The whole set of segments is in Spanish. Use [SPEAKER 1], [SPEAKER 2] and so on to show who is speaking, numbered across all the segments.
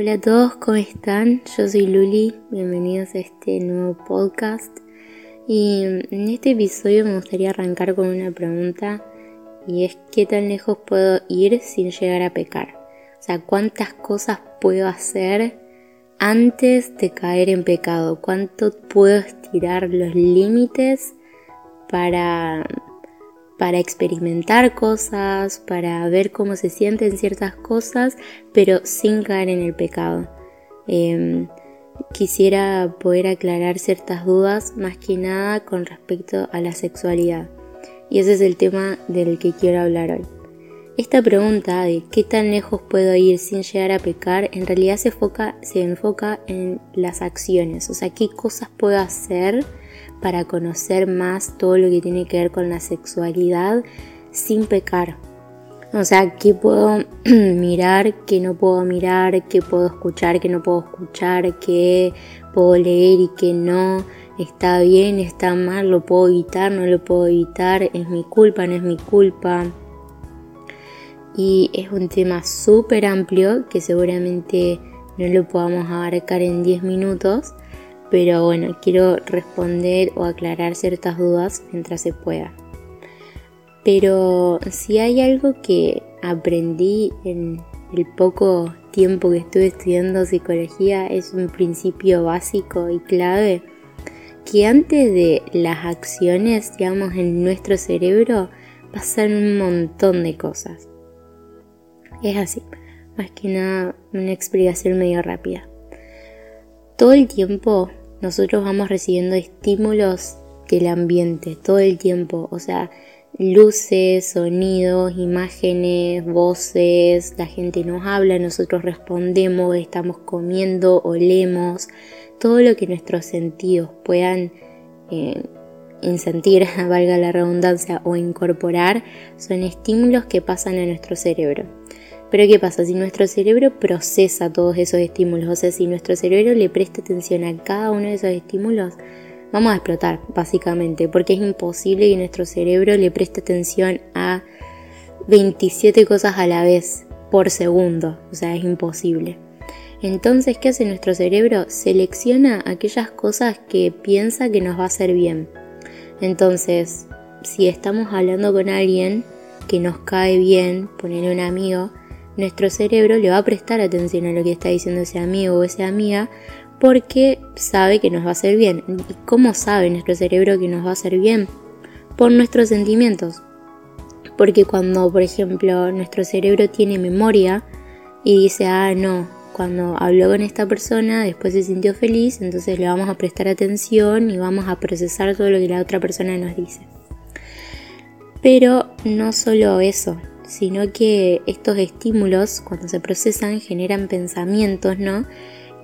[SPEAKER 1] Hola a todos, ¿cómo están? Yo soy Luli, bienvenidos a este nuevo podcast. Y en este episodio me gustaría arrancar con una pregunta y es ¿qué tan lejos puedo ir sin llegar a pecar? O sea, ¿cuántas cosas puedo hacer antes de caer en pecado? ¿Cuánto puedo estirar los límites para para experimentar cosas, para ver cómo se sienten ciertas cosas, pero sin caer en el pecado. Em, quisiera poder aclarar ciertas dudas, más que nada con respecto a la sexualidad. Y ese es el tema del que quiero hablar hoy. Esta pregunta de qué tan lejos puedo ir sin llegar a pecar, en realidad se se enfoca en las acciones, o sea, qué cosas puedo hacer para conocer más todo lo que tiene que ver con la sexualidad sin pecar. O sea, qué puedo mirar, qué no puedo mirar, qué puedo escuchar, qué no puedo escuchar, qué puedo leer y qué no. Está bien, está mal, lo puedo evitar, no lo puedo evitar, es mi culpa, no es mi culpa. Y es un tema súper amplio que seguramente no lo podamos abarcar en 10 minutos pero bueno, quiero responder o aclarar ciertas dudas mientras se pueda. Pero si hay algo que aprendí en el poco tiempo que estuve estudiando psicología, es un principio básico y clave, que antes de las acciones, digamos, en nuestro cerebro, pasan un montón de cosas. Es así, más que nada una explicación medio rápida. Todo el tiempo nosotros vamos recibiendo estímulos del ambiente todo el tiempo, o sea, luces, sonidos, imágenes, voces, la gente nos habla, nosotros respondemos, estamos comiendo, olemos, todo lo que nuestros sentidos puedan eh, insentir, valga la redundancia, o incorporar, son estímulos que pasan a nuestro cerebro. Pero ¿qué pasa? Si nuestro cerebro procesa todos esos estímulos, o sea, si nuestro cerebro le presta atención a cada uno de esos estímulos, vamos a explotar, básicamente, porque es imposible que nuestro cerebro le preste atención a 27 cosas a la vez por segundo, o sea, es imposible. Entonces, ¿qué hace nuestro cerebro? Selecciona aquellas cosas que piensa que nos va a hacer bien. Entonces, si estamos hablando con alguien que nos cae bien, poner un amigo, nuestro cerebro le va a prestar atención a lo que está diciendo ese amigo o esa amiga porque sabe que nos va a hacer bien. ¿Y cómo sabe nuestro cerebro que nos va a hacer bien? Por nuestros sentimientos. Porque cuando, por ejemplo, nuestro cerebro tiene memoria y dice, ah, no, cuando habló con esta persona, después se sintió feliz, entonces le vamos a prestar atención y vamos a procesar todo lo que la otra persona nos dice. Pero no solo eso, sino que estos estímulos cuando se procesan generan pensamientos, ¿no?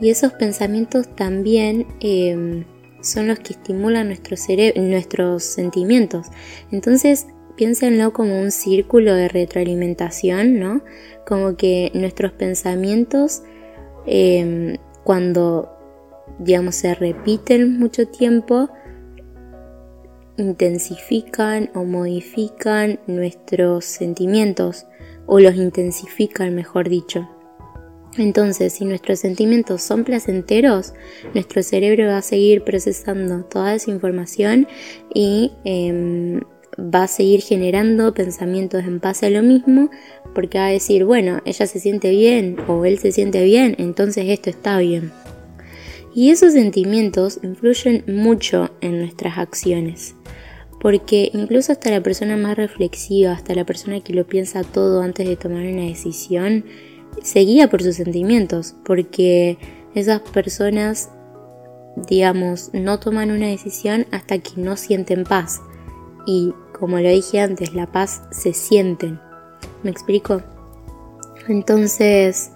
[SPEAKER 1] Y esos pensamientos también em, son los que estimulan nuestro nuestros sentimientos. Entonces, piénsenlo como un círculo de retroalimentación, ¿no? Como que nuestros pensamientos, em, cuando, digamos, se repiten mucho tiempo, intensifican o modifican nuestros sentimientos o los intensifican, mejor dicho. Entonces, si nuestros sentimientos son placenteros, nuestro cerebro va a seguir procesando toda esa información y em, va a seguir generando pensamientos en base a lo mismo, porque va a decir, bueno, ella se siente bien o él se siente bien, entonces esto está bien. Y esos sentimientos influyen mucho en nuestras acciones porque incluso hasta la persona más reflexiva, hasta la persona que lo piensa todo antes de tomar una decisión, se guía por sus sentimientos, porque esas personas, digamos, no toman una decisión hasta que no sienten paz. Y como lo dije antes, la paz se sienten. ¿Me explico? Entonces,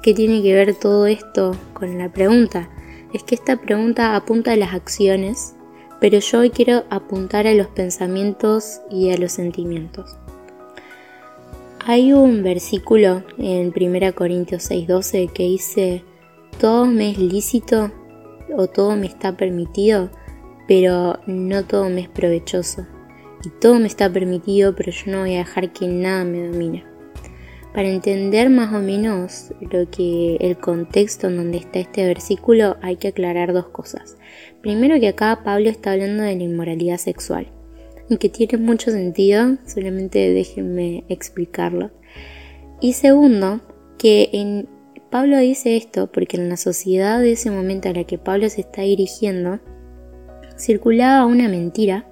[SPEAKER 1] ¿qué tiene que ver todo esto con la pregunta? Es que esta pregunta apunta a las acciones pero yo hoy quiero apuntar a los pensamientos y a los sentimientos. Hay un versículo en 1 Corintios 6:12 que dice, todo me es lícito o todo me está permitido, pero no todo me es provechoso. Y todo me está permitido, pero yo no voy a dejar que nada me domine. Para entender más o menos lo que el contexto en donde está este versículo hay que aclarar dos cosas. Primero que acá Pablo está hablando de la inmoralidad sexual y que tiene mucho sentido, solamente déjenme explicarlo. Y segundo, que en Pablo dice esto porque en la sociedad de ese momento a la que Pablo se está dirigiendo circulaba una mentira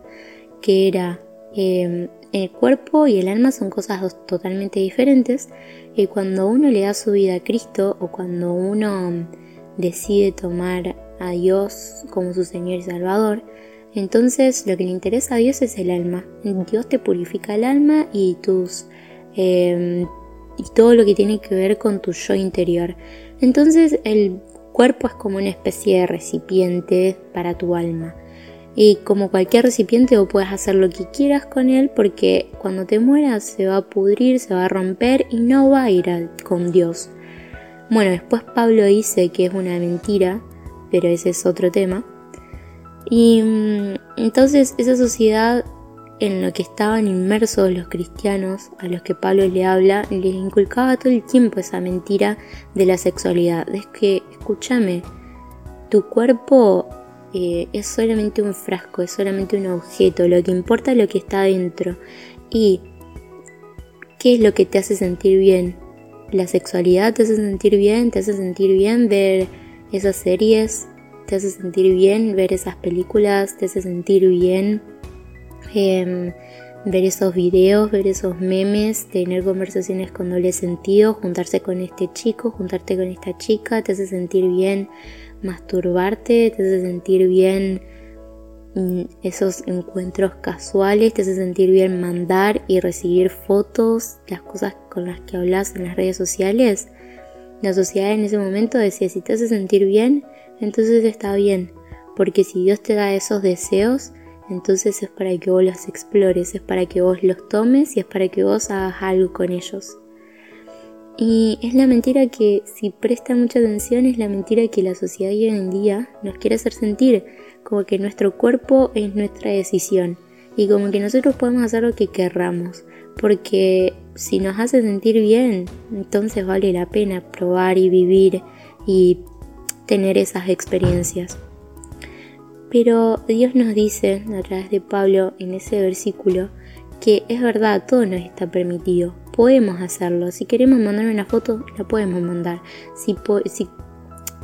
[SPEAKER 1] que era eh, el cuerpo y el alma son cosas totalmente diferentes y cuando uno le da su vida a Cristo o cuando uno decide tomar a Dios como su Señor y Salvador, entonces lo que le interesa a Dios es el alma. Dios te purifica el alma y tus em, y todo lo que tiene que ver con tu yo interior. Entonces el cuerpo es como una especie de recipiente para tu alma. Y como cualquier recipiente vos puedes hacer lo que quieras con él porque cuando te mueras se va a pudrir, se va a romper y no va a ir con Dios. Bueno, después Pablo dice que es una mentira, pero ese es otro tema. Y mm, entonces esa sociedad en la que estaban inmersos los cristianos a los que Pablo le habla, les inculcaba todo el tiempo esa mentira de la sexualidad. Es que, escúchame, tu cuerpo eh, es solamente un frasco, es solamente un objeto, lo que importa es lo que está dentro. Y ¿qué es lo que te hace sentir bien? La sexualidad te hace sentir bien, te hace sentir bien ver esas series, te hace sentir bien ver esas películas, te hace sentir bien em, ver esos videos, ver esos memes, tener conversaciones con doble sentido, juntarse con este chico, juntarte con esta chica, te hace sentir bien masturbarte, te hace sentir bien mm, esos encuentros casuales, te hace sentir bien mandar y recibir fotos, las cosas con las que hablas en las redes sociales. La sociedad en ese momento decía, si te hace sentir bien, entonces está bien, porque si Dios te da esos deseos, entonces es para que vos los explores, es para que vos los tomes y es para que vos hagas algo con ellos. Y es la mentira que, si presta mucha atención, es la mentira que la sociedad hoy en día nos quiere hacer sentir, como que nuestro cuerpo es nuestra decisión y como que nosotros podemos hacer lo que querramos, porque si nos hace sentir bien, entonces vale la pena probar y vivir y tener esas experiencias. Pero Dios nos dice a través de Pablo en ese versículo que es verdad, todo nos está permitido, podemos hacerlo. Si queremos mandar una foto, la podemos mandar. Si,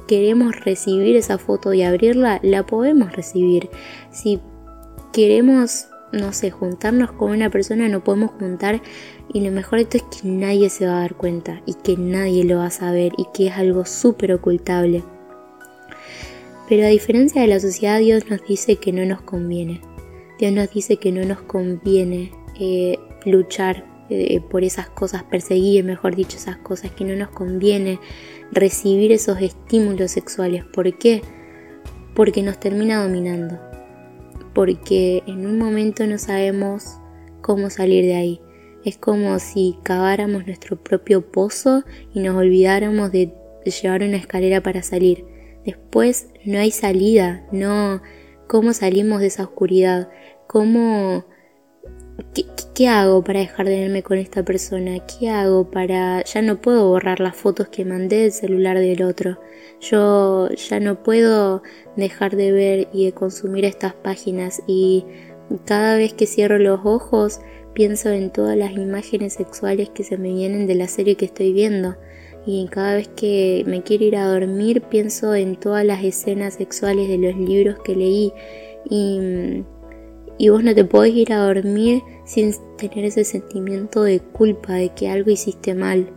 [SPEAKER 1] queremos recibir esa foto y abrirla, la podemos recibir. Si queremos, no sé, juntarnos con una persona, no podemos juntar. Y lo mejor de esto es que nadie se va a dar cuenta y que nadie lo va a saber y que es algo súper ocultable. Pero a diferencia de la sociedad, Dios nos dice que no nos conviene. Dios nos dice que no nos conviene eh, luchar eh, por esas cosas, perseguir, mejor dicho, esas cosas que no nos conviene, recibir esos estímulos sexuales. ¿Por qué? Porque nos termina dominando. Porque en un momento no sabemos cómo salir de ahí. Es como si caváramos nuestro propio pozo y nos olvidáramos de, llevar una escalera para salir. Después no hay salida, no cómo salimos de esa oscuridad, cómo ¿qué, hago para dejar de verme con esta persona? ¿Qué hago para... Ya no puedo borrar las fotos que mandé del celular del otro. Yo ya no puedo dejar de ver y de consumir estas páginas y cada vez que cierro los ojos pienso en todas las imágenes sexuales que se me vienen de la serie que estoy viendo. Y cada vez que me quiero ir a dormir pienso en todas las escenas sexuales de los libros que leí. Y y vos no te podés ir a dormir sin tener ese sentimiento de culpa de que algo hiciste mal.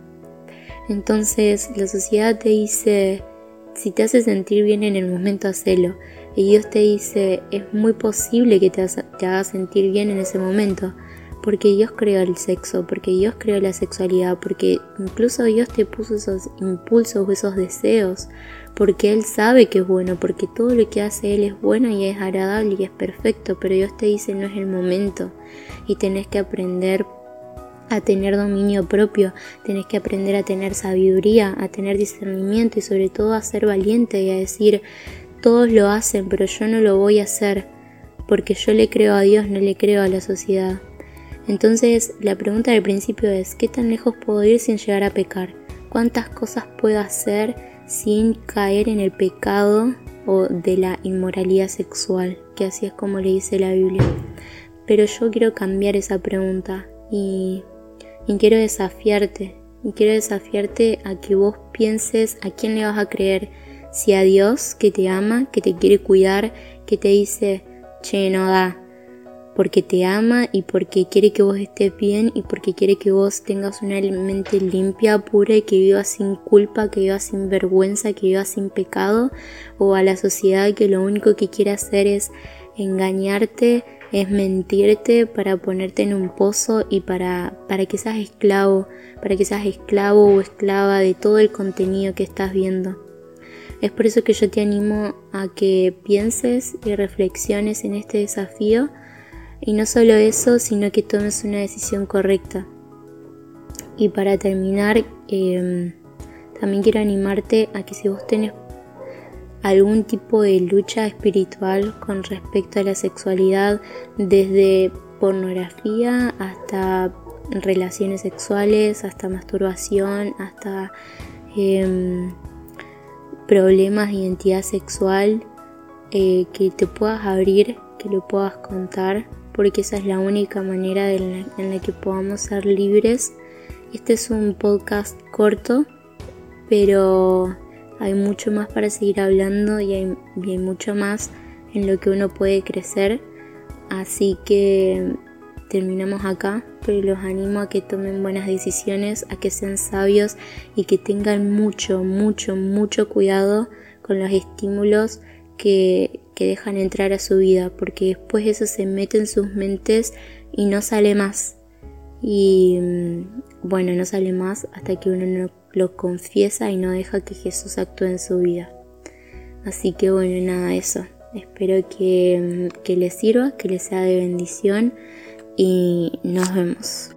[SPEAKER 1] Entonces la sociedad te dice, si te hace sentir bien en el momento, hacelo. Y Dios te dice, es muy posible que te, haga sentir bien en ese momento porque Dios creó el sexo, porque Dios creó la sexualidad, porque incluso Dios te puso esos impulsos, esos deseos, porque Él sabe que es bueno, porque todo lo que hace Él es bueno y es agradable y es perfecto, pero Dios te dice no es el momento y tenés que aprender a tener dominio propio, tenés que aprender a tener sabiduría, a tener discernimiento y sobre todo a ser valiente y a decir todos lo hacen, pero yo no lo voy a hacer porque yo le creo a Dios, no le creo a la sociedad. Entonces la pregunta del principio es, ¿qué tan lejos puedo ir sin llegar a pecar? ¿Cuántas cosas puedo hacer sin caer en el pecado o de la inmoralidad sexual? Que así es como le dice la Biblia. Pero yo quiero cambiar esa pregunta y, quiero desafiarte. Y quiero desafiarte a que vos pienses a quién le vas a creer. Si a Dios que te ama, que te quiere cuidar, que te dice, che, no da, porque te ama y porque quiere que vos estés bien y porque quiere que vos tengas una mente limpia, pura y que vivas sin culpa, que vivas sin vergüenza, que vivas sin pecado, o a la sociedad que lo único que quiere hacer es engañarte, es mentirte para ponerte en un pozo y para, para que seas esclavo, para que seas esclavo o esclava de todo el contenido que estás viendo. Es por eso que yo te animo a que pienses y reflexiones en este desafío y no solo eso, sino que tomes una decisión correcta. Y para terminar, em, también quiero animarte a que si vos tenés algún tipo de lucha espiritual con respecto a la sexualidad, desde pornografía hasta relaciones sexuales, hasta masturbación, hasta em, problemas de identidad sexual, eh, que te puedas abrir, que lo puedas contar porque esa es la única manera en la, que podamos ser libres. Este es un podcast corto, pero hay mucho más para seguir hablando y hay, mucho más en lo que uno puede crecer. Así que terminamos acá, pero los animo a que tomen buenas decisiones, a que sean sabios y que tengan mucho, mucho, mucho cuidado con los estímulos que, dejan entrar a su vida, porque después eso se mete en sus mentes y no sale más. Y mm, bueno, no sale más hasta que uno no lo confiesa y no deja que Jesús actúe en su vida. Así que bueno, nada, eso. Espero que, mm, que les sirva, que les sea de bendición y nos vemos.